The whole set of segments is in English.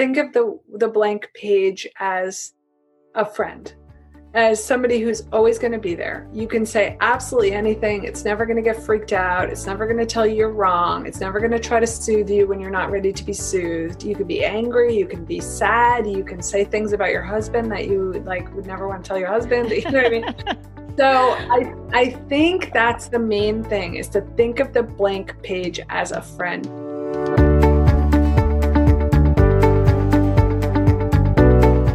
think of the the blank page as a friend as somebody who's always going to be there. You can say absolutely anything. It's never going to get freaked out. It's never going to tell you you're wrong. It's never going to try to soothe you when you're not ready to be soothed. You can be angry. You can be sad. You can say things about your husband that you like would never want to tell your husband. You know what I mean? so I I think that's the main thing is to think of the blank page as a friend.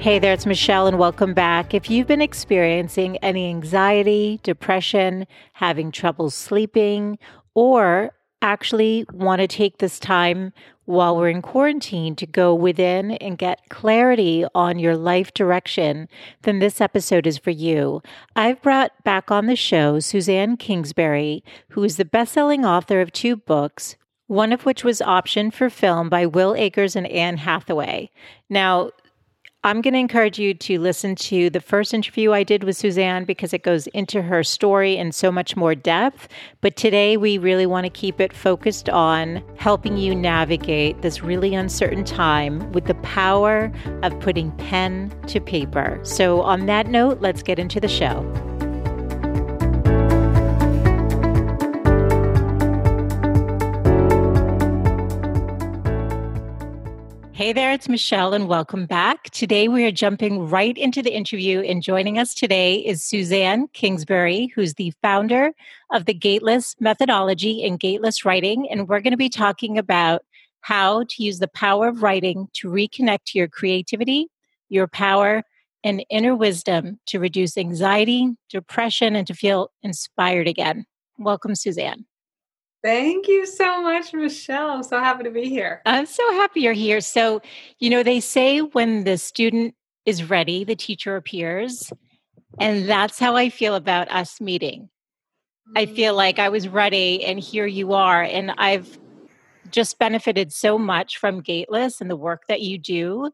Hey there, it's Michelle, and welcome back. If you've been experiencing any anxiety, depression, having trouble sleeping, or actually want to take this time while we're in quarantine to go within and get clarity on your life direction, then this episode is for you. I've brought back on the show Suzanne Kingsbury, who is the best-selling author of two books, one of which was optioned for film by Will Akers and Anne Hathaway. Now, I'm going to encourage you to listen to the first interview I did with Suzanne because it goes into her story in so much more depth. But today we really want to keep it focused on helping you navigate this really uncertain time with the power of putting pen to paper. So, on that note, let's get into the show. Hey there, it's Michelle, and welcome back. Today we are jumping right into the interview, and joining us today is Suzanne Kingsbury, who's the founder of the Gateless methodology and Gateless writing. And we're going to be talking about how to use the power of writing to reconnect to your creativity, your power, and inner wisdom to reduce anxiety, depression, and to feel inspired again. Welcome, Suzanne. Thank you so much, Michelle. I'm so happy to be here. I'm so happy you're here. So, you know, they say when the student is ready, the teacher appears. And mm-hmm. that's how I feel about us meeting. I feel like I was mm. ready, and here you are. And I've just benefited so much from Gateless and the work that you do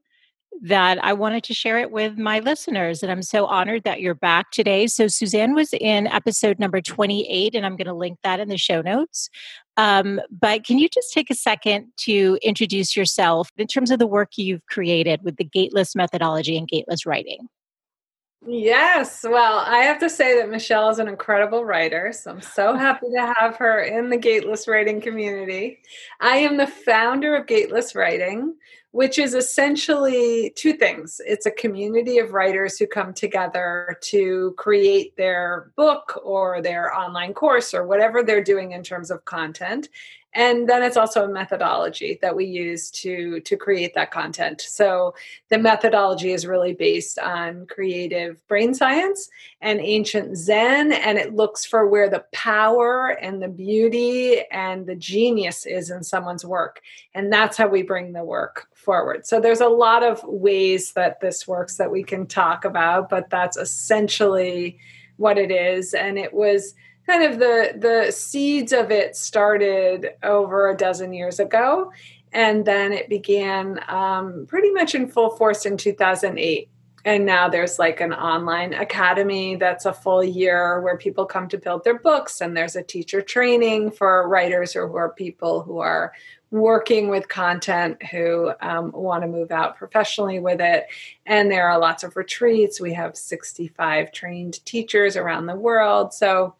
that I wanted to share it with my listeners. And I'm so honored that you're back today. So, Suzanne was in episode number 28, and I'm going to link that in the show notes. Um, but can you just take a second to introduce yourself in terms of the work you've created with the gateless methodology and gateless writing? Yes. Well, I have to say that Michelle is an incredible writer. So I'm so happy to have her in the Gateless Writing community. I am the founder of Gateless Writing, which is essentially two things it's a community of writers who come together to create their book or their online course or whatever they're doing in terms of content and then it's also a methodology that we use to to create that content. So the methodology is really based on creative brain science and ancient zen and it looks for where the power and the beauty and the genius is in someone's work. And that's how we bring the work forward. So there's a lot of ways that this works that we can talk about but that's essentially what it is. And it was kind of the the seeds of it started over a dozen years ago and then it began um, pretty much in full force in 2008 and now there's like an online academy that's a full year where people come to build their books and there's a teacher training for writers or who are people who are working with content who um, want to move out professionally with it. And there are lots of retreats. We have 65 trained teachers around the world. So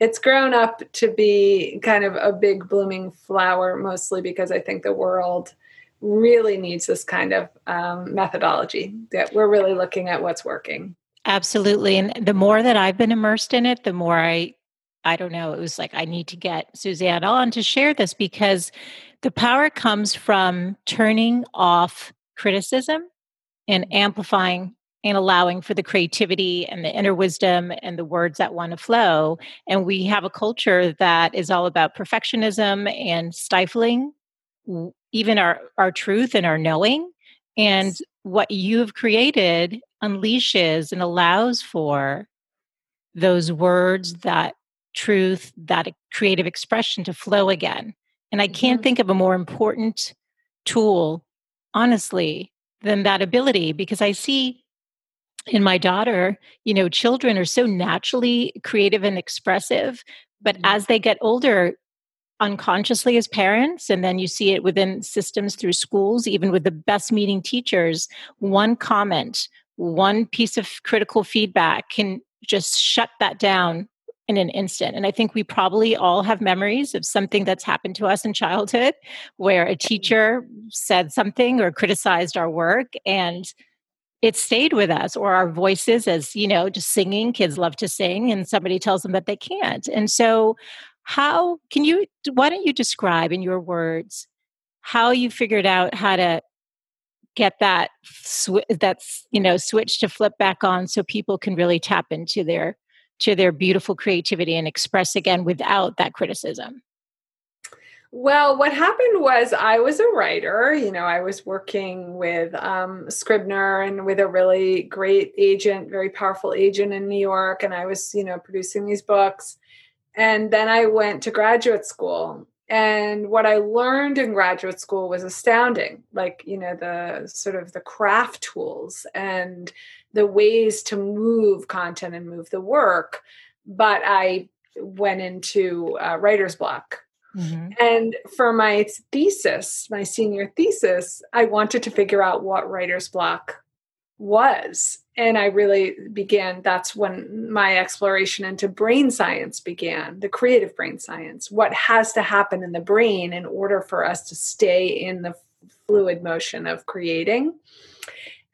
it's grown up to be kind of a big blooming flower, mostly because I think the world really needs this kind of um, methodology that we're really looking at what's working. Absolutely. And the more that I've been immersed in it, the more I, I don't know, it was like, I need to get Suzanne on to share this because the power comes from turning off criticism and amplifying and allowing for the creativity and the inner wisdom and the words that want to flow. And we have a culture that is all about perfectionism and stifling even our, our truth and our knowing. And what you've created unleashes and allows for those words, that truth, that creative expression to flow again. And I can't think of a more important tool, honestly, than that ability because I see in my daughter, you know, children are so naturally creative and expressive, but mm-hmm. as they get older, unconsciously as parents, and then you see it within systems through schools, even with the best meeting teachers, one comment, one piece of critical feedback can just shut that down in an instant. And I think we probably all have memories of something that's happened to us in childhood where a teacher said something or criticized our work and it stayed with us or our voices as you know just singing kids love to sing and somebody tells them that they can't and so how can you why don't you describe in your words how you figured out how to get that sw- that's you know switch to flip back on so people can really tap into their to their beautiful creativity and express again without that criticism? Well, what happened was I was a writer. You know, I was working with um, Scribner and with a really great agent, very powerful agent in New York. And I was, you know, producing these books. And then I went to graduate school. And what I learned in graduate school was astounding, like, you know, the sort of the craft tools and the ways to move content and move the work. But I went into uh, writer's block. Mm-hmm. And for my thesis, my senior thesis, I wanted to figure out what writer's block was. And I really began, that's when my exploration into brain science began, the creative brain science. What has to happen in the brain in order for us to stay in the fluid motion of creating?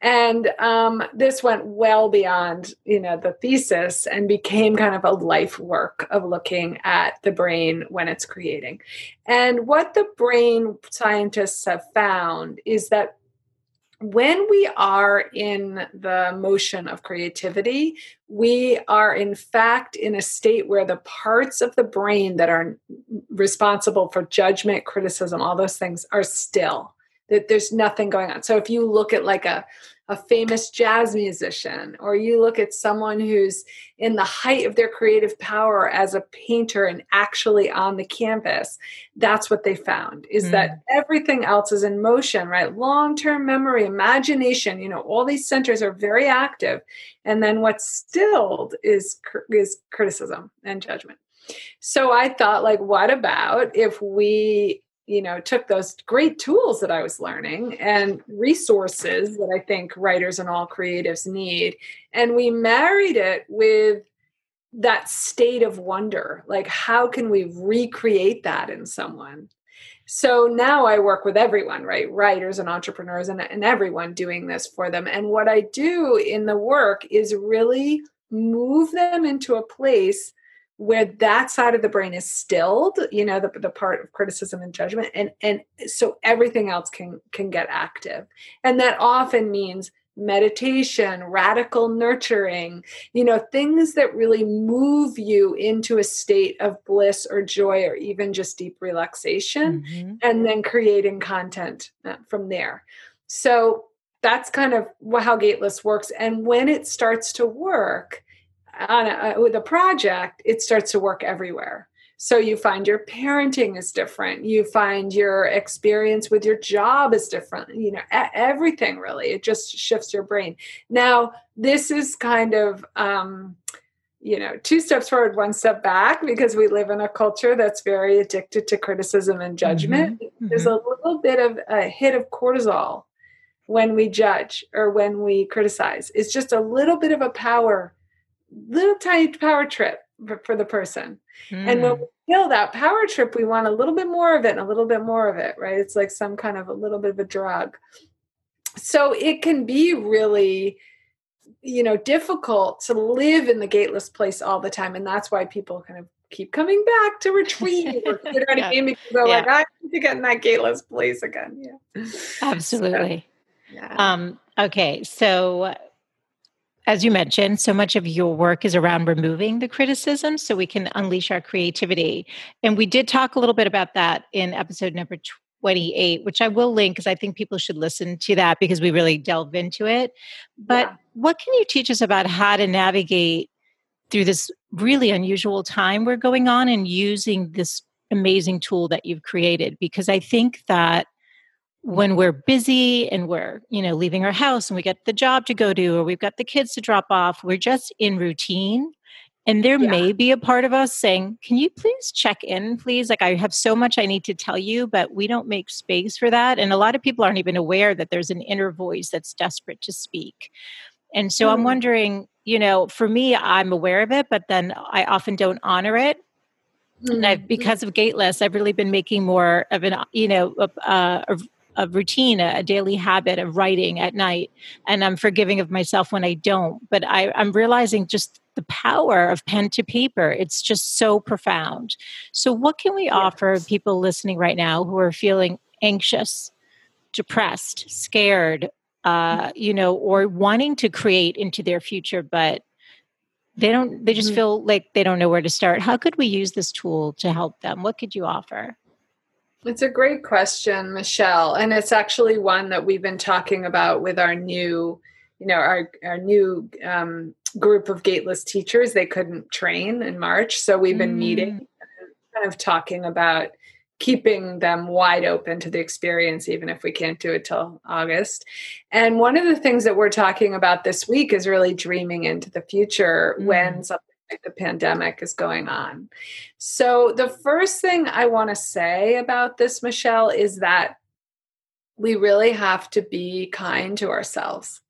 And um, this went well beyond you know the thesis and became kind of a life work of looking at the brain when it's creating and what the brain scientists have found is that when we are in the motion of creativity, we are in fact in a state where the parts of the brain that are responsible for judgment, criticism, all those things are still that there's nothing going on. So if you look at like a a famous jazz musician or you look at someone who's in the height of their creative power as a painter and actually on the canvas that's what they found is mm. that everything else is in motion right? Long-term memory imagination you know all these centers are very active. And then what's stilled is is criticism and judgment. So i thought like what about if we you know took those great tools that i was learning and resources that i think writers and all creatives need. And we married it with that state of wonder like how can we recreate that in someone? So now i work with everyone right? Writers and entrepreneurs and, and everyone doing this for them. And what i do in the work is really move them into a place where that side of the brain is stilled you know the, the part of criticism and judgment and and so everything else can can get active and that often means meditation radical nurturing you know things that really move you into a state of bliss or joy or even just deep relaxation mm-hmm. and then creating content uh, from there so that's kind of how gateless works and when it starts to work on a, with a project, it starts to work everywhere. So you find your parenting is different. You find your experience with your job is different. You know, everything really. It just shifts your brain. Now, this is kind of um, you know, two steps forward, one step back, because we live in a culture that's very addicted to criticism and judgment. Mm-hmm. There's mm-hmm. a little bit of a hit of cortisol when we judge or when we criticize. It's just a little bit of a power little tiny power trip for, the person. Mm. And when hmm. we feel that power trip, we want a little bit more of it and a little bit more of it, right? It's like some kind of a little bit of a drug. So it can be really, you know, difficult to live in the gateless place all the time. And that's why people kind of keep coming back to retreat or you know yeah. because they're yeah. like, I need to get in that gateless place again. Yeah. Absolutely. So, yeah. Um, okay. So as you mentioned, so much of your work is around removing the criticism so we can unleash our creativity. And we did talk a little bit about that in episode number 28, which I will link because I think people should listen to that because we really delve into it. But yeah. what can you teach us about how to navigate through this really unusual time we're going on and using this amazing tool that you've created? Because I think that when we're busy and we're you know leaving our house and we got the job to go to or we've got the kids to drop off we're just in routine and there yeah. may be a part of us saying, Can you please check in, please? Like, I have so much I need to tell you, but we don't make space for that. And a lot of people aren't even aware that there's an inner voice that's desperate to speak. And so mm. I'm wondering, you know, for me, I'm aware of it, but then I often don't honor it. Mm. And I've, mm-hmm. because of Gateless, I've really been making more of an, you know, a, a, a routine, a, daily habit of writing at night. And I'm forgiving of myself when I don't. But I, I'm realizing just the power of pen to paper. It's just so profound. So, what can we yes. offer people listening right now who are feeling anxious, depressed, scared, uh, you know, or wanting to create into their future, but they don't, they just mm-hmm. feel like they don't know where to start? How could we use this tool to help them? What could you offer? It's a great question, Michelle. And it's actually one that we've been talking about with our new, you know, our, our new um, group of gateless teachers they couldn't train in March. So we've been mm. meeting, kind of talking about keeping them wide open to the experience, even if we can't do it till August. And one of the things that we're talking about this week is really dreaming into the future mm. when something the pandemic is going on. So, the first thing I want to say about this, Michelle, is that we really have to be kind to ourselves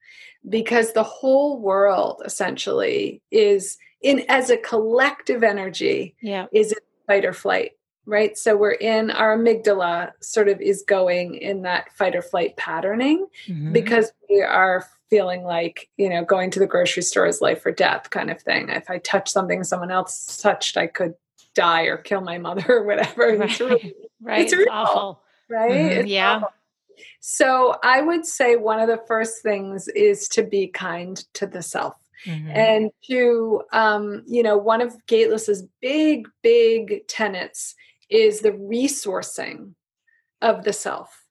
because the whole world essentially is in as a collective energy yeah. is in fight or flight right so we're in our amygdala sort of is going in that fight or flight patterning mm-hmm. because we are feeling like you know going to the grocery store is life or death kind of thing if i touch something someone else touched i could die or kill my mother or whatever right. it's really, right it's, it's awful right mm-hmm. it's yeah awful. So I would say one of the first things is to be kind to the self. Mm-hmm. And to, um, you know, one of Gateless's big, big tenets is the resourcing of the self.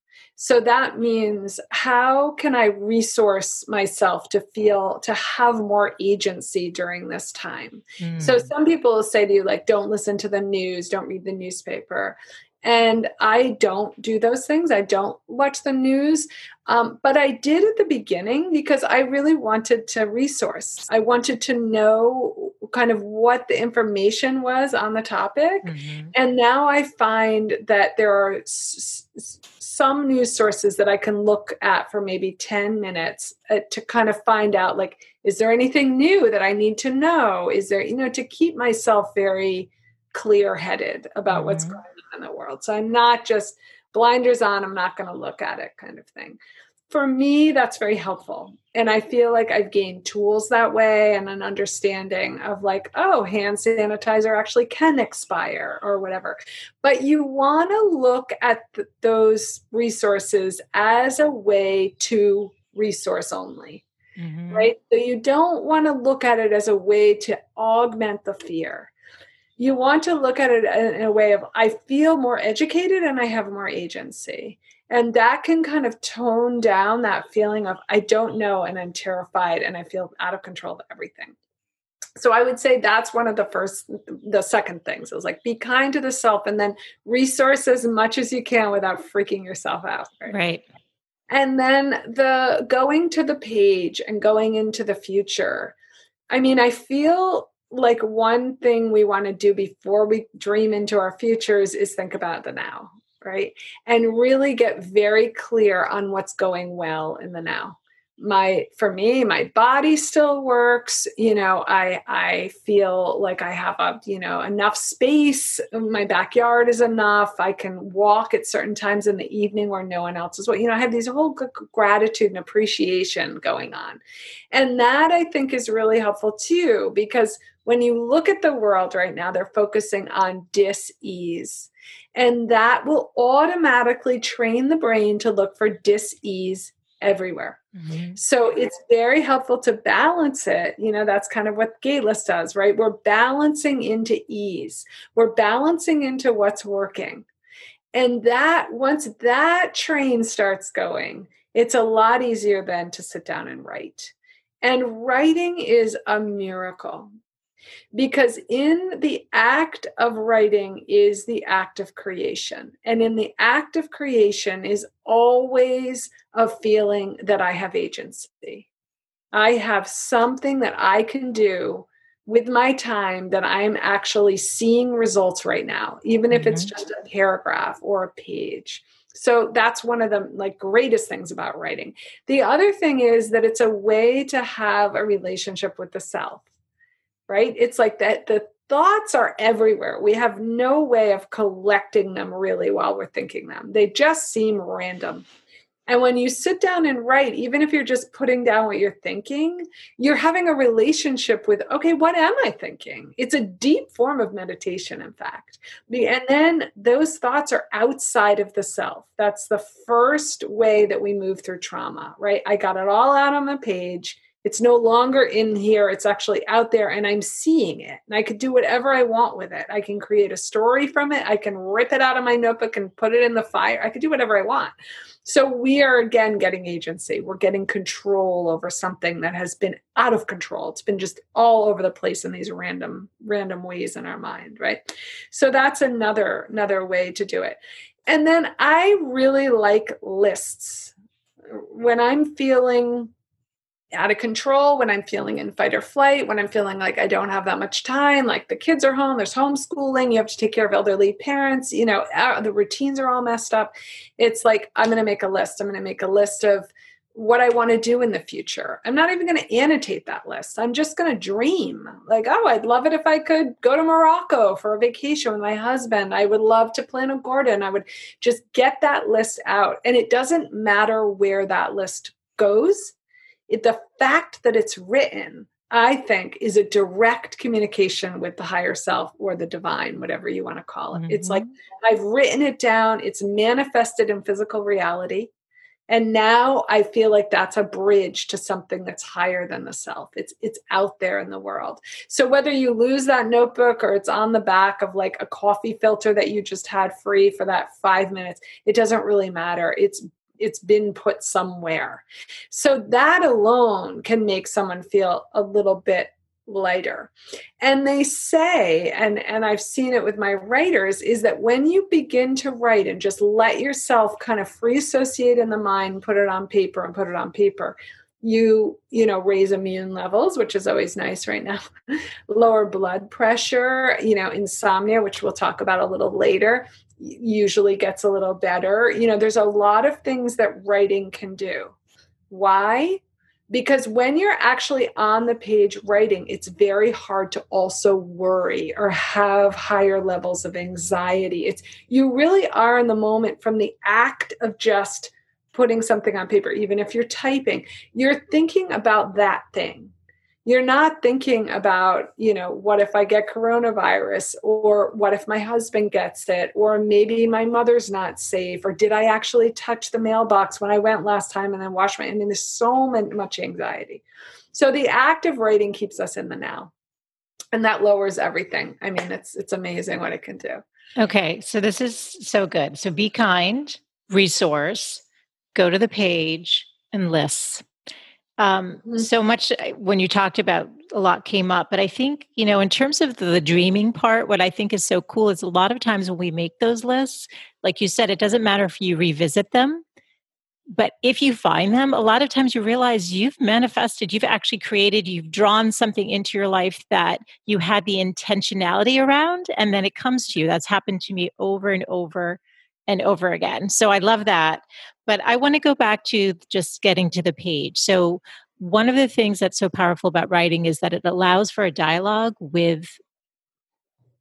So that means how can I resource myself to feel to have more agency during this time? Mm. So some people say to you like don't listen to the news, don't read the newspaper. And I don't do those things. I don't watch the news. Um, but I did at the beginning because I really wanted to resource. I wanted to know kind of what the information was on the topic. Mm-hmm. And now I find that there are s- some news sources that I can look at for maybe 10 minutes uh, to kind of find out like, is there anything new that I need to know? Is there, you know, to keep myself very clear headed about mm-hmm. what's going on in the world. So I'm not just blinders on, I'm not going to look at it kind of thing. For me, that's very helpful. And I feel like I've gained tools that way and an understanding of like, oh, hand sanitizer actually can expire or whatever. But you want to look at th- those resources as a way to resource only. Mm-hmm. Right. So you don't want to look at it as a way to augment the fear you want to look at it in a way of I feel more educated and I have more agency. And that can kind of tone down that feeling of I don't know and I'm terrified and I feel out of control of everything. So I would say that's one of the first, the second things is like be kind to the self and then resource as much as you can without freaking yourself out. Right. right. And then the going to the page and going into the future. I mean, I feel like one thing we want to do before we dream into our futures is think about the now, right? And really get very clear on what's going well in the now. My for me my body still works you know i i feel like i have a you know enough space my backyard is enough i can walk at certain times in the evening where no one else is what you know i have these whole gratitude and appreciation going on. And that i think is really helpful too because when you look at the world right now they're focusing on dis-ease and that will automatically train the brain to look for dis-ease everywhere. Mm-hmm. So it's very helpful to balance it. You know, that's kind of what Gateless does, right? We're balancing into ease, we're balancing into what's working. And that, once that train starts going, it's a lot easier then to sit down and write. And writing is a miracle because in the act of writing is the act of creation. And in the act of creation is always a feeling that I have agency. I have something that I can do with my time that I'm actually seeing results right now, even if mm-hmm. it's just a paragraph or a page. So that's one of the like greatest things about writing. The other thing is that it's a way to have a relationship with the self. Right? It's like that the thoughts are everywhere. We have no way of collecting them really while we're thinking them. They just seem random. And when you sit down and write, even if you're just putting down what you're thinking, you're having a relationship with, okay, what am I thinking? It's a deep form of meditation, in fact. And then those thoughts are outside of the self. That's the first way that we move through trauma, right? I got it all out on the page. It's no longer in here, it's actually out there, and I'm seeing it. And I could do whatever I want with it. I can create a story from it, I can rip it out of my notebook and put it in the fire. I could do whatever I want. So we are again getting agency. We're getting control over something that has been out of control. It's been just all over the place in these random random ways in our mind, right? So that's another another way to do it. And then I really like lists. When I'm feeling out of control, when I'm feeling in fight or flight, when I'm feeling like I don't have that much time, like the kids are home, there's homeschooling, you have to take care of elderly parents, you know, uh, the routines are all messed up. It's like, I'm going to make a list. I'm going to make a list of what I want to do in the future. I'm not even going to annotate that list. I'm just going to dream. Like, oh, I'd love it if I could go to Morocco for a vacation with my husband. I would love to plant a garden. I would just get that list out. And it doesn't matter where that list goes it, the fact that it's written I think is a direct communication with the higher self or the divine, whatever you want to call it. Mm-hmm. It's like mm-hmm. I've written it down, it's manifested in physical reality. And now I feel like that's a bridge to something that's higher than the self. It's it's out there in the world. So whether you lose that notebook or it's on the back of like a coffee filter that you just had free for that 5 minutes, it doesn't really matter. It's it's been put somewhere. So that alone can make someone feel a little bit lighter. And they say and and I've seen it with my writers is that when you begin to write and just let yourself kind of free associate in the mind, put it on paper and put it on paper, you you know raise immune levels which is always nice right now lower blood pressure you know insomnia which we'll talk about a little later usually gets a little better. You know, there's a lot of things that writing can do. Why? Because when you're actually on the page writing, it's very hard to also worry or have higher levels of anxiety. It's you really are in the moment from the act of just putting something on paper, even if you're typing, you're thinking about that thing you're not thinking about, you know, what if I get coronavirus or what if my husband gets it or maybe my mother's not safe or did I actually touch the mailbox when I went last time and then wash my I mean there's so much anxiety. So the act of writing keeps us in the now. And that lowers everything. I mean, it's it's amazing what it can do. Okay, so this is so good. So be kind, resource, go to the page and lists um, mm-hmm. so much uh, when you talked about a lot came up but i think you know in terms of the, the dreaming part what i think is so cool is a lot of times when we make those lists like you said it doesn't matter if you revisit them but if you find them a lot of times you realize you've manifested you've actually created you've drawn something into your life that you had the intentionality around and then it comes to you that's happened to me over and over and over again. So I love that. But I want to go back to just getting to the page. So, one of the things that's so powerful about writing is that it allows for a dialogue with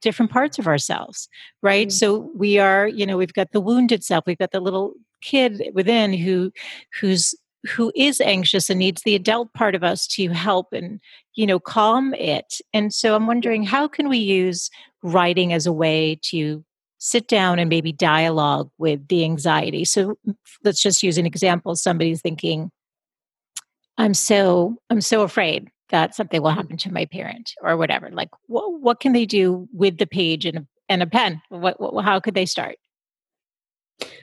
different parts of ourselves, right? Mm-hmm. So we are, you know, we've got the wounded self, we've got the little kid within who who's who is anxious and needs the adult part of us to help and you know calm it and so i'm wondering how can we use writing as a way to sit down and maybe dialogue with the anxiety. So let's just use an example. Somebody's thinking, I'm so I'm so afraid that something will mm-hmm. happen to my parent or whatever. Like, what what can they do with the page and a, and a pen? What, what how could they start?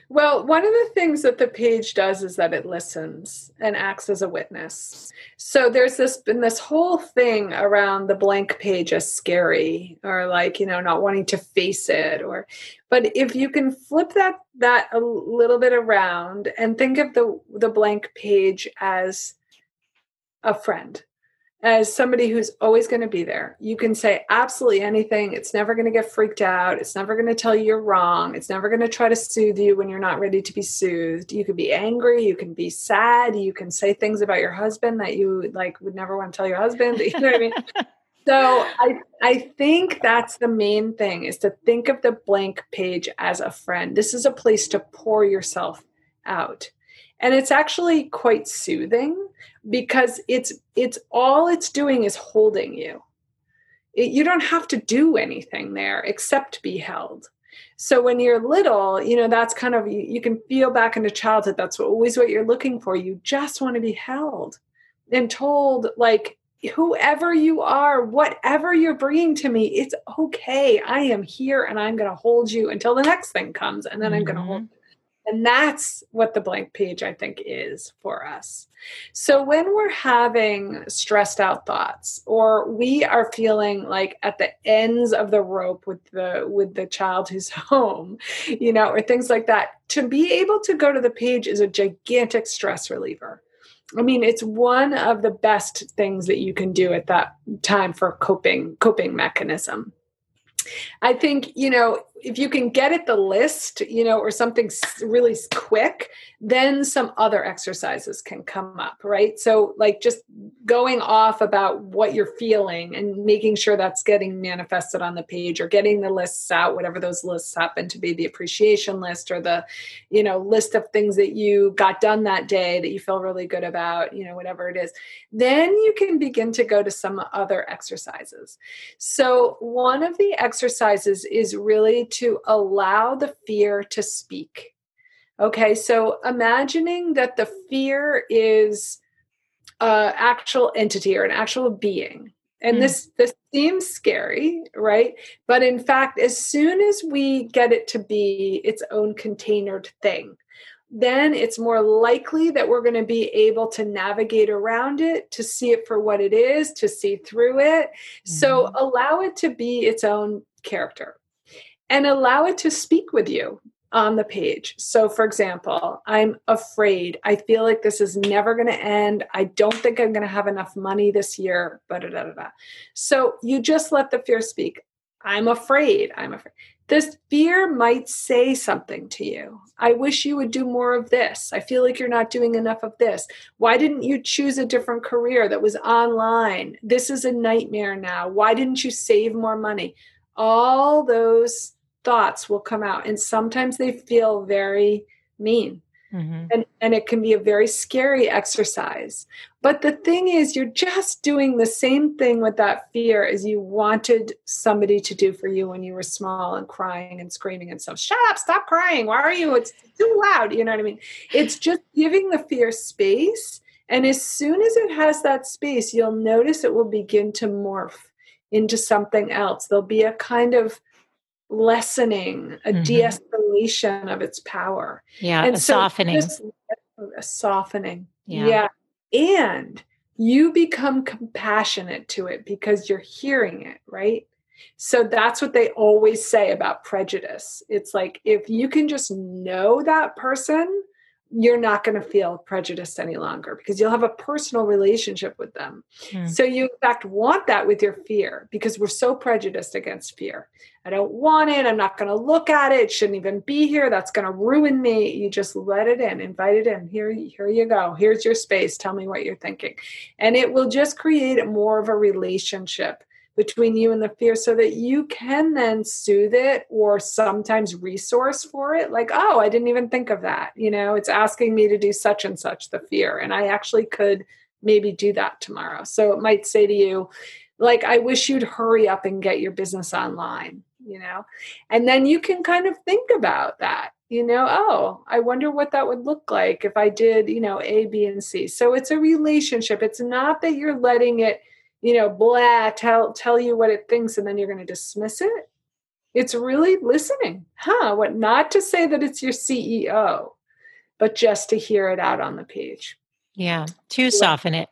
Well, one of the things that the page does is that it listens and acts as a witness. So there's this been this whole thing around the blank page as scary or like, you know, not wanting to face it or but if you can flip that that a little bit around and think of the the blank page as a friend as somebody who's always going to be there. You can say absolutely anything. It's never going to get freaked out. It's never going to tell you you're wrong. It's never going to try to soothe you when you're not ready to be soothed. You can be angry, you can be sad, you can say things about your husband that you like would never want to tell your husband. You know what I mean? so I I think that's the main thing is to think of the blank page as a friend. This is a place to pour yourself out. And it's actually quite soothing because it's it's all it's doing is holding you. It, you don't have to do anything there except be held. So when you're little you know that's kind of you, you can feel back into childhood. That's always what you're looking for. You just want to be held and told like whoever you are whatever you're bringing to me it's okay. I am here and i'm going to hold you until the next thing comes and then mm-hmm. i'm going to hold and that's what the blank page, I think, is for us. So when we're having stressed out thoughts, or we are feeling like at the ends of the rope with the with the child who's home, you know, or things like that, to be able to go to the page is a gigantic stress reliever. I mean, it's one of the best things that you can do at that time for coping coping mechanism. I think, you know, if you can get at the list, you know, or something really quick, then some other exercises can come up, right? So, like just going off about what you're feeling and making sure that's getting manifested on the page or getting the lists out, whatever those lists happen to be the appreciation list or the, you know, list of things that you got done that day that you feel really good about, you know, whatever it is. Then you can begin to go to some other exercises. So, one of the exercises is really to allow the fear to speak. Okay, so imagining that the fear is an actual entity or an actual being. And mm. this this seems scary, right? But in fact, as soon as we get it to be its own containered thing, then it's more likely that we're going to be able to navigate around it, to see it for what it is, to see through it. Mm. So mm-hmm. allow it to be its own character and allow it to speak with you on the page. So, for example, I'm afraid. I feel like this is never going to end. I don't think I'm going to have enough money this year. Da, da, da, da. So, you just let the fear speak. I'm afraid. I'm afraid. This fear might say something to you. I wish you would do more of this. I feel like you're not doing enough of this. Why didn't you choose a different career that was online? This is a nightmare now. Why didn't you save more money? All those thoughts will come out and sometimes they feel very mean. Mm-hmm. and and it can be a very scary exercise. But the thing is you're just doing the same thing with that fear as you wanted somebody to do for you when you were small and crying and screaming and stuff. Shut up stop crying. Why are you? It's too loud. You know what i mean? It's just giving the fear space and as soon as it has that space you'll notice it will begin to morph into something else. There'll be a kind of lessening, a mm-hmm. de-escalation of its power. Yeah, and a so softening. a softening. Yeah. yeah. And you become compassionate to it because you're hearing it, right? So that's what they always say about prejudice. It's like if you can just know that person, you're not going to feel prejudiced any longer because you'll have a personal relationship with them. Mm. So you in fact want that with your fear because we're so prejudiced against fear. I don't want it. I'm not going to look at it. It shouldn't even be here. That's going to ruin me. You just let it in, invite it in. Here, here you go. Here's your space. Tell me what you're thinking. And it will just create more of a relationship between you and the fear so that you can then soothe it or sometimes resource for it. Like oh i didn't even think of that. You know it's asking me to do such and such the fear and i actually could maybe do that tomorrow. So it might say to you like i wish you'd hurry up and get your business online you know? And then you can kind of think about that you know? Oh i wonder what that would look like if i did you know a b and c. So it's a relationship. It's not that you're letting it you know, blah, tell tell you what it thinks, and then you're going to dismiss it. It's really listening. Huh? What not to say that it's your CEO, but just to hear it out on the page. Yeah, to yeah. soften it.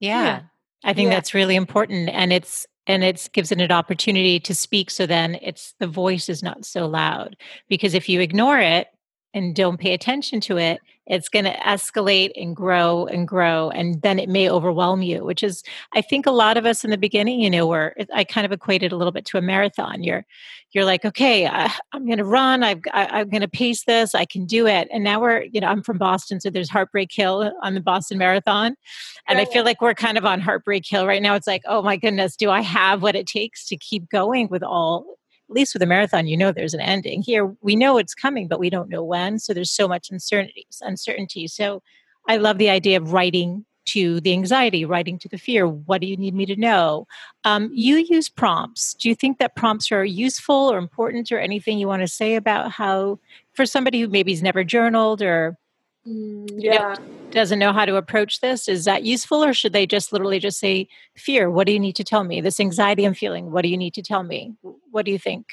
Yeah. yeah. I think yeah. that's really important and it's and it gives it an opportunity to speak so then it's the voice is not so loud because if you ignore it and don't pay attention to it, it's going to escalate and grow and grow. And then it may overwhelm you, which is, I think a lot of us in the beginning, you know, where I kind of equated a little bit to a marathon. You're, you're like, okay, I, am going to run. I've, I, I'm going to pace this. I can do it. And now we're, you know, I'm from Boston. So there's Heartbreak Hill on the Boston Marathon. And I feel like we're kind of on Heartbreak Hill right now. It's like, oh my goodness, do I have what it takes to keep going with all at least with a marathon, you know there's an ending. Here, we know it's coming, but we don't know when. So there's so much uncertainty. Uncertainty. So I love the idea of writing to the anxiety, writing to the fear. What do you need me to know? Um, you use prompts. Do you think that prompts are useful or important, or anything you want to say about how, for somebody who maybe has never journaled or Mm, yeah. doesn't know how to approach this is that useful or should they just literally just say fear what do you need to tell me? This anxiety i'm feeling what do you need to tell me? What do you think?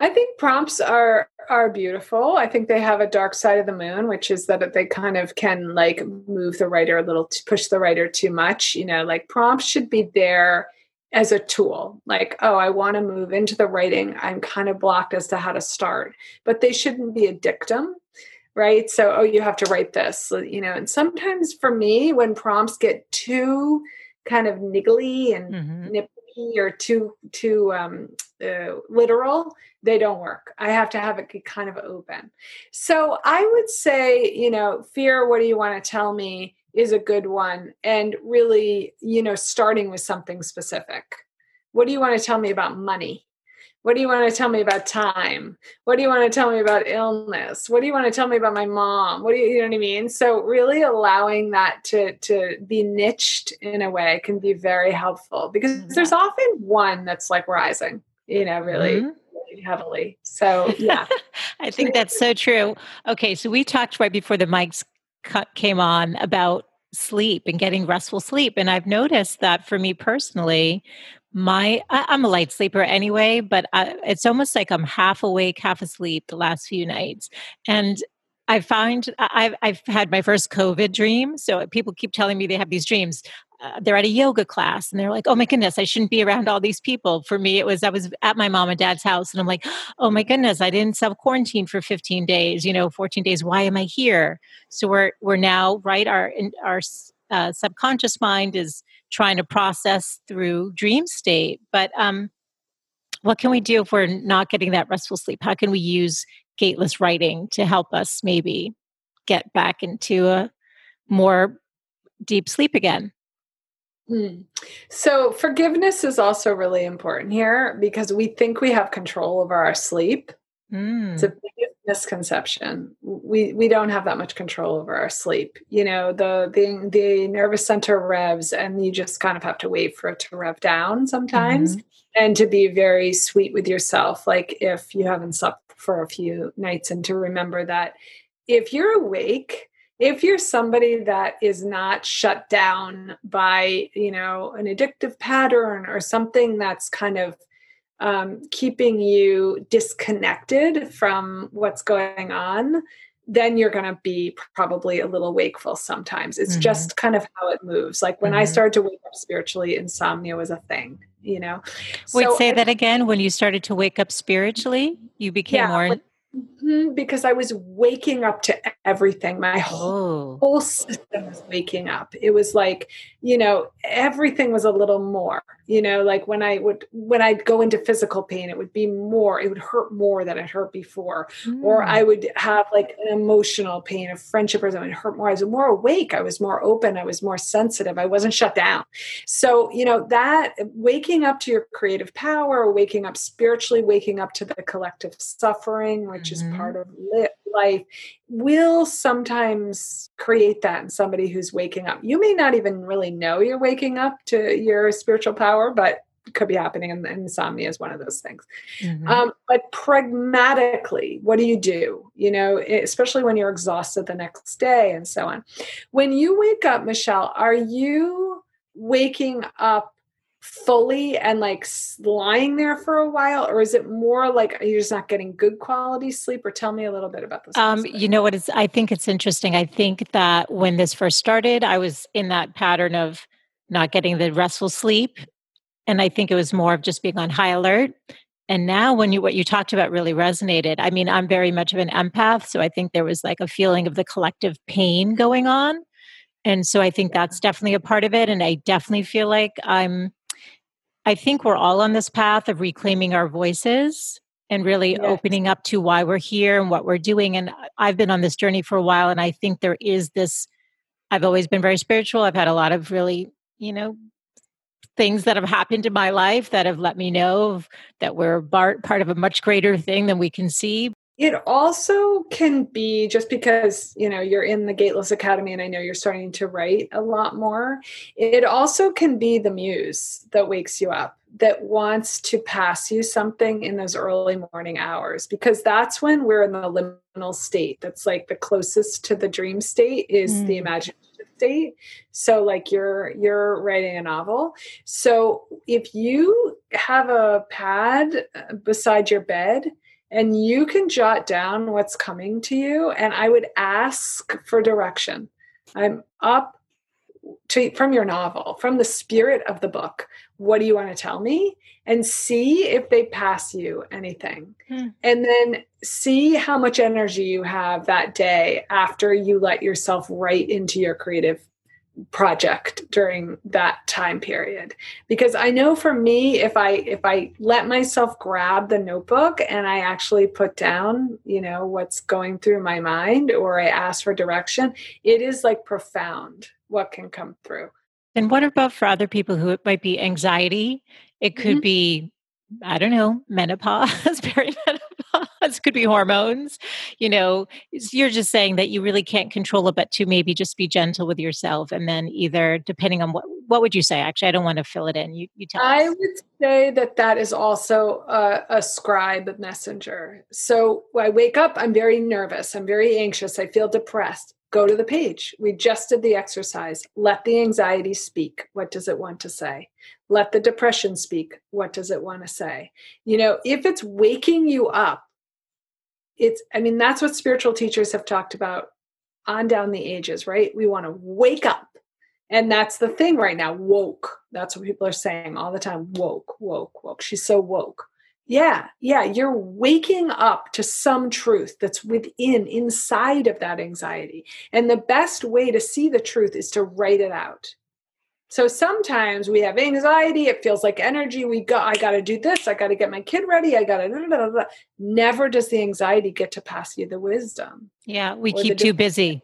I think prompts are are beautiful. I think they have a dark side of the moon which is that they kind of can like move the writer a little to push the writer too much you know like prompts should be there as a tool. Like oh i want to move into the writing. I'm kind of blocked as to how to start. But they shouldn't be a dictum right? So, oh, you have to write this, you know. And sometimes for me, when prompts get too kind of niggly and mm-hmm. nippy or too too um, uh, literal, they don't work. I have to have it kind of open. So I would say, you know, fear. What do you want to tell me? Is a good one, and really, you know, starting with something specific. What do you want to tell me about money? What do you want to tell me about time? What do you want to tell me about illness? What do you want to tell me about my mom? What do you, you know what I mean? So really allowing that to to be niched in a way can be very helpful because mm-hmm. there's often one that's like rising, you know, really. Mm-hmm heavily. So, yeah. I think that's so true. Okay, so we talked right before the mics came on about sleep and getting restful sleep. And I've noticed that for me personally, my I, am a light sleeper anyway but I, it's almost like i'm half awake half asleep the last few nights and i find i've, I've had my first covid dream so people keep telling me they have these dreams uh, they're at a yoga class and they're like oh my goodness i shouldn't be around all these people for me it was i was at my mom and dad's house and i'm like oh my goodness i didn't self quarantine for 15 days you know 14 days why am i here so we're we're now right our our uh, subconscious mind is trying to process through dream state. But um, what can we do if we're not getting that restful sleep? How can we use gateless writing to help us maybe get back into a more deep sleep again? Hmm. So, forgiveness is also really important here because we think we have control over our sleep. Mm. It's a big misconception. We we don't have that much control over our sleep. You know, the the the nervous center revs and you just kind of have to wait for it to rev down sometimes mm-hmm. and to be very sweet with yourself like if you haven't slept for a few nights and to remember that if you're awake if you're somebody that is not shut down by you know an addictive pattern or something that's kind of um, keeping you disconnected from what's going on, then you're going to be probably a little wakeful sometimes. It's mm-hmm. just kind of how it moves. Like when mm-hmm. I started to wake up spiritually, insomnia was a thing, you know? Wait, so say that again. When you started to wake up spiritually, you became yeah, more. Mm-hmm, because I was waking up to everything. My whole, oh. whole system was waking up. It was like, you know, everything was a little more you know like when i would when i'd go into physical pain it would be more it would hurt more than it hurt before mm. or i would have like an emotional pain of friendship or something it hurt more i was more awake i was more open i was more sensitive i wasn't shut down so you know that waking up to your creative power waking up spiritually waking up to the collective suffering which mm-hmm. is part of life will sometimes create that in somebody who's waking up. You may not even really know you're waking up to your spiritual power, but it could be happening and insomnia is one of those things mm-hmm. um, but pragmatically what do you do you know especially when you're exhausted the next day and so on when you wake up michelle are you waking up fully and like lying there for a while or is it more like you're just not getting good quality sleep? Or tell me a little bit about this um, you know what is i think it's interesting. I think that when this first started i was in that pattern of not getting the restful sleep and i think it was more of just being on high alert. And now when you what you talked about really resonated. I mean i'm very much of an empath so i think there was like a feeling of the collective pain going on. And so i think that's definitely a part of it and i definitely feel like i'm I think we're all on this path of reclaiming our voices and really yes. opening up to why we're here and what we're doing. And I've been on this journey for a while, and I think there is this. I've always been very spiritual. I've had a lot of really, you know, things that have happened in my life that have let me know that we're part of a much greater thing than we can see. It also can be just because, you know, you're in the Gateless Academy and I know you're starting to write a lot more. It also can be the muse that wakes you up that wants to pass you something in those early morning hours because that's when we're in the liminal state. That's like the closest to the dream state is mm. the imagination state so like you're you're writing a novel so if you have a pad uh, beside your bed and you can jot down what's coming to you and i would ask for direction. I'm up to, from your novel from the spirit of the book. What do you want to tell me? And see if they pass you anything. Hmm. and then see how much energy you have that day after you let yourself write into your creative project during that time period. Because i know for me if i if i let myself grab the notebook and i actually put down you know what's going through my mind or i ask for direction it is like profound what can come through. And what about for other people who it might be anxiety? It could mm-hmm. be I don't know, menopause, perimenopause, could be hormones. You know, you're just saying that you really can't control it, but to maybe just be gentle with yourself. And then either, depending on what, what would you say? Actually, I don't want to fill it in. You, you tell I us. would say that that is also a, a scribe messenger. So I wake up, I'm very nervous. I'm very anxious. I feel depressed go to the page. We just did the exercise. Let the anxiety speak. What does it want to say? Let the depression speak. What does it want to say? You know, if it's waking you up, it's, I mean, that's what spiritual teachers have talked about on down the ages, right? We want to wake up. And that's the thing right now woke. That's what people are saying all the time woke, woke, woke. She's so woke. Yeah, yeah, you're waking up to some truth that's within, inside of that anxiety. And the best way to see the truth is to write it out. So sometimes we have anxiety, it feels like energy. We go, I got to do this, I got to get my kid ready, I got to. Never does the anxiety get to pass you the wisdom. Yeah, we keep too busy.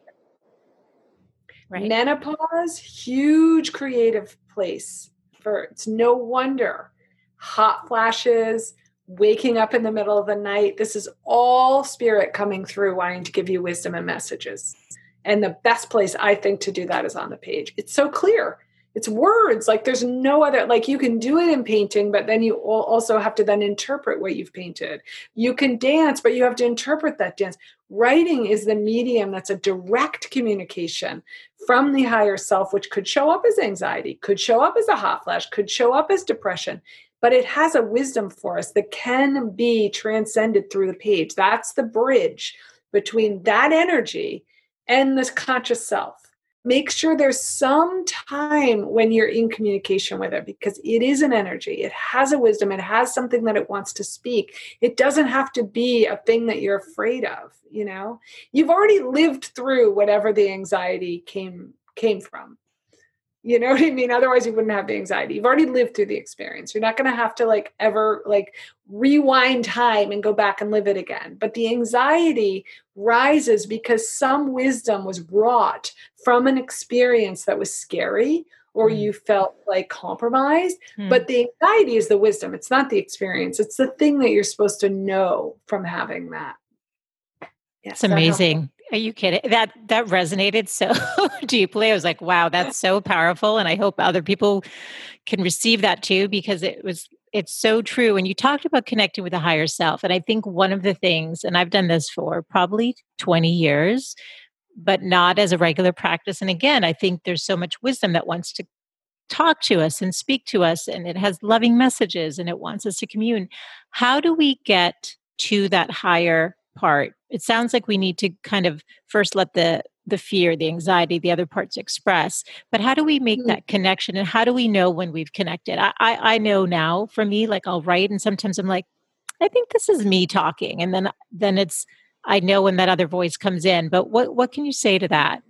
Right. Menopause, huge creative place for it's no wonder hot flashes, waking up in the middle of the night. This is all spirit coming through, wanting to give you wisdom and messages. And the best place I think to do that is on the page. It's so clear. It's words. Like there's no other, like you can do it in painting, but then you also have to then interpret what you've painted. You can dance, but you have to interpret that dance. Writing is the medium that's a direct communication from the higher self, which could show up as anxiety, could show up as a hot flash, could show up as depression but it has a wisdom for us that can be transcended through the page. That's the bridge between that energy and this conscious self. Make sure there's some time when you're in communication with it because it is an energy. It has a wisdom. It has something that it wants to speak. It doesn't have to be a thing that you're afraid of, you know? You've already lived through whatever the anxiety came came from. You know what I mean? Otherwise, you wouldn't have the anxiety. You've already lived through the experience. You're not going to have to like ever like rewind time and go back and live it again. But the anxiety rises because some wisdom was wrought from an experience that was scary or mm. you felt like compromised. Mm. But the anxiety is the wisdom, it's not the experience. It's the thing that you're supposed to know from having that. Yes, it's amazing. Are you kidding? That that resonated so deeply. I was like, wow, that's so powerful. And I hope other people can receive that too, because it was it's so true. And you talked about connecting with the higher self. And I think one of the things, and I've done this for probably 20 years, but not as a regular practice. And again, I think there's so much wisdom that wants to talk to us and speak to us and it has loving messages and it wants us to commune how do we get to that higher part it sounds like we need to kind of first let the the fear the anxiety the other parts express but how do we make mm-hmm. that connection and how do we know when we've connected I, I i know now for me like i'll write and sometimes i'm like i think this is me talking and then then it's i know when that other voice comes in but what what can you say to that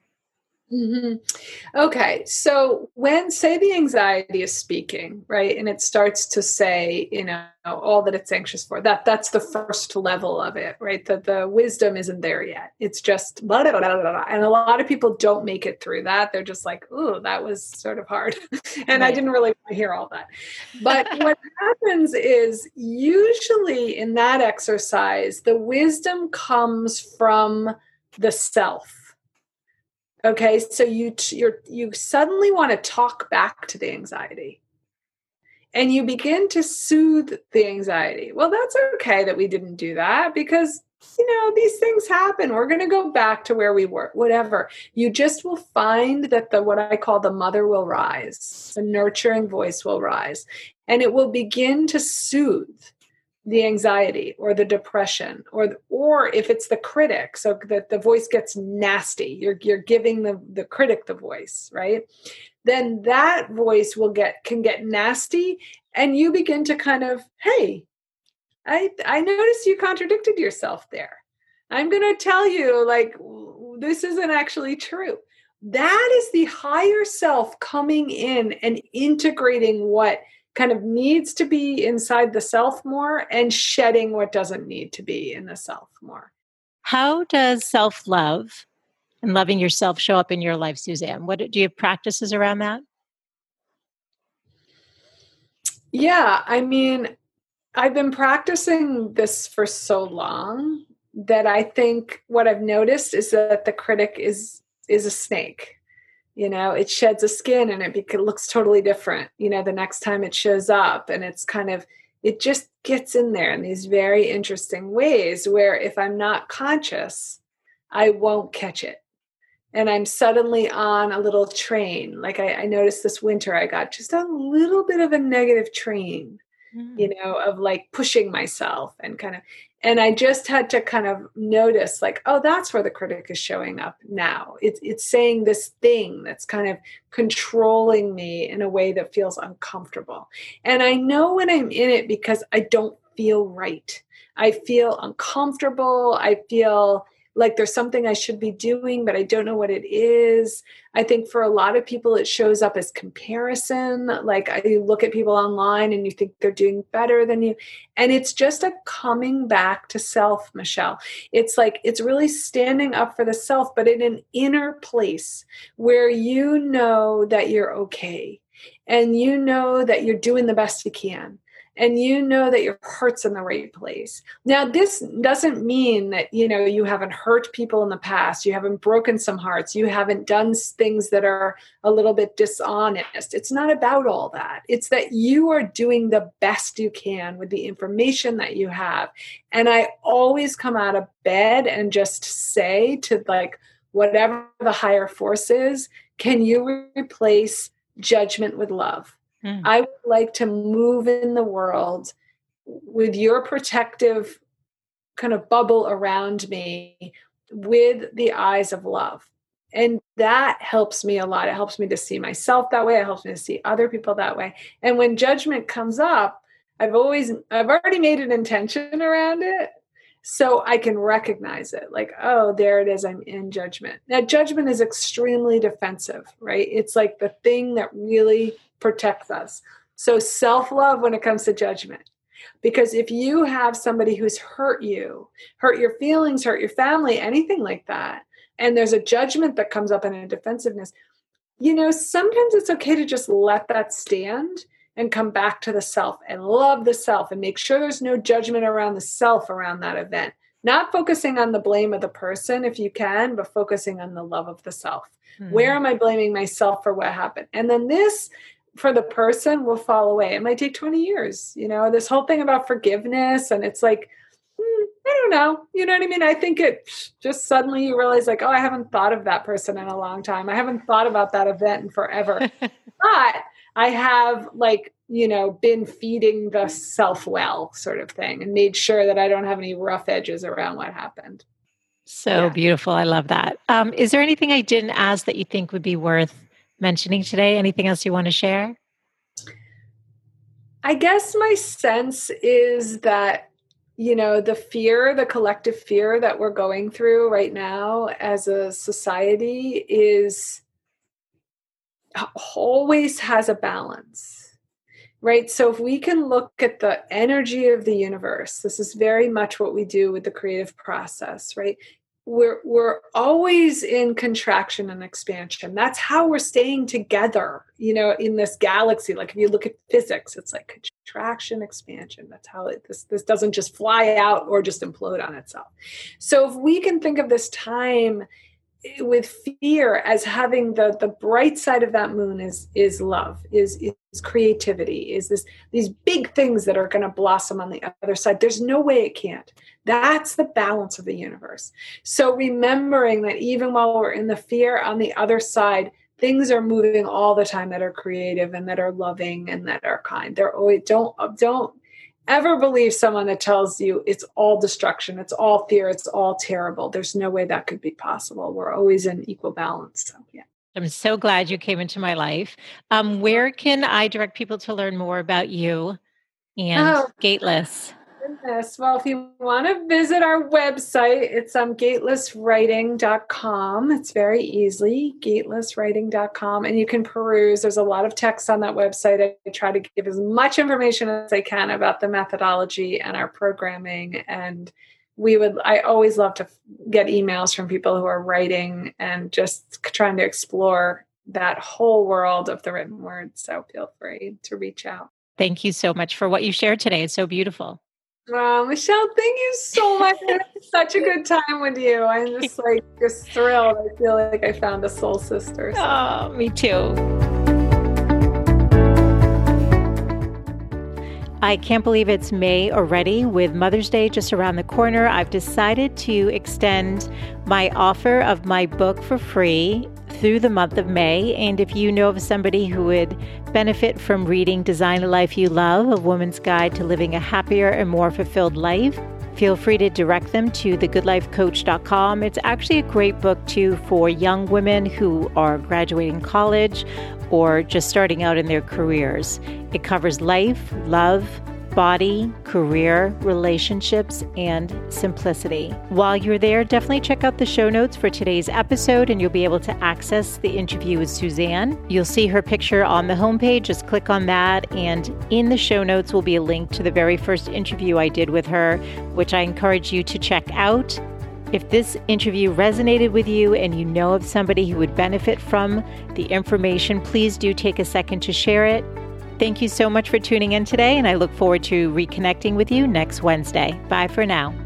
Mm-hmm. Okay, so when say the anxiety is speaking, right, and it starts to say, you know, all that it's anxious for, that that's the first level of it, right? That the wisdom isn't there yet. It's just blah, blah, blah, blah, and a lot of people don't make it through that. They're just like, oh, that was sort of hard," and right. I didn't really want to hear all that. But what happens is usually in that exercise, the wisdom comes from the self Okay, so you you're, you suddenly want to talk back to the anxiety. And you begin to soothe the anxiety. Well, that's okay that we didn't do that because you know these things happen we're going to go back to where we were whatever you just will find that the what i call the mother will rise the nurturing voice will rise and it will begin to soothe the anxiety or the depression or or if it's the critic. So that the voice gets nasty. You're you're giving the the critic the voice right? Then that voice will get can get nasty and you begin to kind of hey i i noticed you contradicted yourself there. I'm going to tell you like this isn't actually true. That is the higher self coming in and integrating what kind of needs to be inside the self more and shedding what doesn't need to be in the self more. How does self love and loving yourself show up in your life, Suzanne? What do you have practices around that? Yeah, I mean, I've been practicing this for so long that I think what I've noticed is that the critic is is a snake you know it sheds a skin and it, it looks totally different you know the next time it shows up. And it's kind of it just gets in there in these very interesting ways where if i'm not conscious i won't catch it. And i'm suddenly on a little train. Like i, I noticed this winter i got just a little bit of a negative train mm. you know of like pushing myself and kind of and i just had to kind of notice like oh that's where the critic is showing up now. It's it's saying this thing that's kind of controlling me in a way that feels uncomfortable. And i know when i'm in it because i don't feel right. I feel uncomfortable. I feel like there's something I should be doing, but I don't know what it is. I think for a lot of people, it shows up as comparison. Like you look at people online and you think they're doing better than you. And it's just a coming back to self, Michelle. It's like it's really standing up for the self, but in an inner place where you know that you're okay and you know that you're doing the best you can and you know that your heart's in the right place. Now, this doesn't mean that, you know, you haven't hurt people in the past, you haven't broken some hearts, you haven't done things that are a little bit dishonest. It's not about all that. It's that you are doing the best you can with the information that you have. And I always come out of bed and just say to like whatever the higher force is, can you replace judgment with love? Mm. I would like to move in the world with your protective kind of bubble around me with the eyes of love. And that helps me a lot. It helps me to see myself that way. It helps me to see other people that way. And when judgment comes up, I've always, I've already made an intention around it. So I can recognize it like, oh, there it is. I'm in judgment. Now, judgment is extremely defensive, right? It's like the thing that really protects us. So, self love when it comes to judgment. Because if you have somebody who's hurt you, hurt your feelings, hurt your family, anything like that, and there's a judgment that comes up in a defensiveness, you know, sometimes it's okay to just let that stand and come back to the self and love the self and make sure there's no judgment around the self around that event. Not focusing on the blame of the person if you can, but focusing on the love of the self. Mm-hmm. Where am I blaming myself for what happened? And then this for the person will fall away. It might take 20 years. You know, this whole thing about forgiveness, and it's like, hmm, I don't know. You know what I mean? I think it just suddenly you realize, like, oh, I haven't thought of that person in a long time. I haven't thought about that event in forever. but I have, like, you know, been feeding the self well sort of thing and made sure that I don't have any rough edges around what happened. So yeah. beautiful. I love that. Um, is there anything I didn't ask that you think would be worth mentioning today? Anything else you want to share? I guess my sense is that, you know, the fear, the collective fear that we're going through right now as a society is always has a balance right? So if we can look at the energy of the universe, this is very much what we do with the creative process, right? We're we're always in contraction and expansion. That's how we're staying together, you know, in this galaxy. Like if you look at physics, it's like contraction, expansion. That's how it, this this doesn't just fly out or just implode on itself. So if we can think of this time with fear as having the the bright side of that moon is is love is is creativity is this these big things that are going to blossom on the other side. There's no way it can't. That's the balance of the universe. So remembering that even while we're in the fear on the other side things are moving all the time that are creative and that are loving and that are kind. They're always don't don't ever believe someone that tells you it's all destruction, it's all fear, it's all terrible. There's no way that could be possible. We're always in equal balance. So, yeah. I'm so glad you came into my life. Um, where can I direct people to learn more about you and oh, Gateless? Goodness. Well, if you want to visit our website, it's um, gatelesswriting.com. It's very easy, gatelesswriting.com. And you can peruse. There's a lot of text on that website. I try to give as much information as I can about the methodology and our programming. And we would, I always love to get emails from people who are writing and just trying to explore that whole world of the written word. So feel free to reach out. Thank you so much for what you shared today. It's so beautiful. Wow, Michelle, thank you so much. Such a good time with you. I'm just like just thrilled. I feel like I found a soul sister. So. Oh, me too. I can't believe it's May already. With Mother's Day just around the corner, I've decided to extend my offer of my book for free through the month of May. And if you know of somebody who would benefit from reading Design a Life You Love, A Woman's Guide to Living a Happier and More Fulfilled Life, feel free to direct them to thegoodlifecoach.com. It's actually a great book, too, for young women who are graduating college or just starting out in their careers. It covers life, love, body, career, relationships, and simplicity. While you're there, definitely check out the show notes for today's episode and you'll be able to access the interview with Suzanne. You'll see her picture on the homepage. Just click on that. And in the show notes will be a link to the very first interview I did with her, which I encourage you to check out. If this interview resonated with you and you know of somebody who would benefit from the information, please do take a second to share it. Thank you so much for tuning in today, and I look forward to reconnecting with you next Wednesday. Bye for now.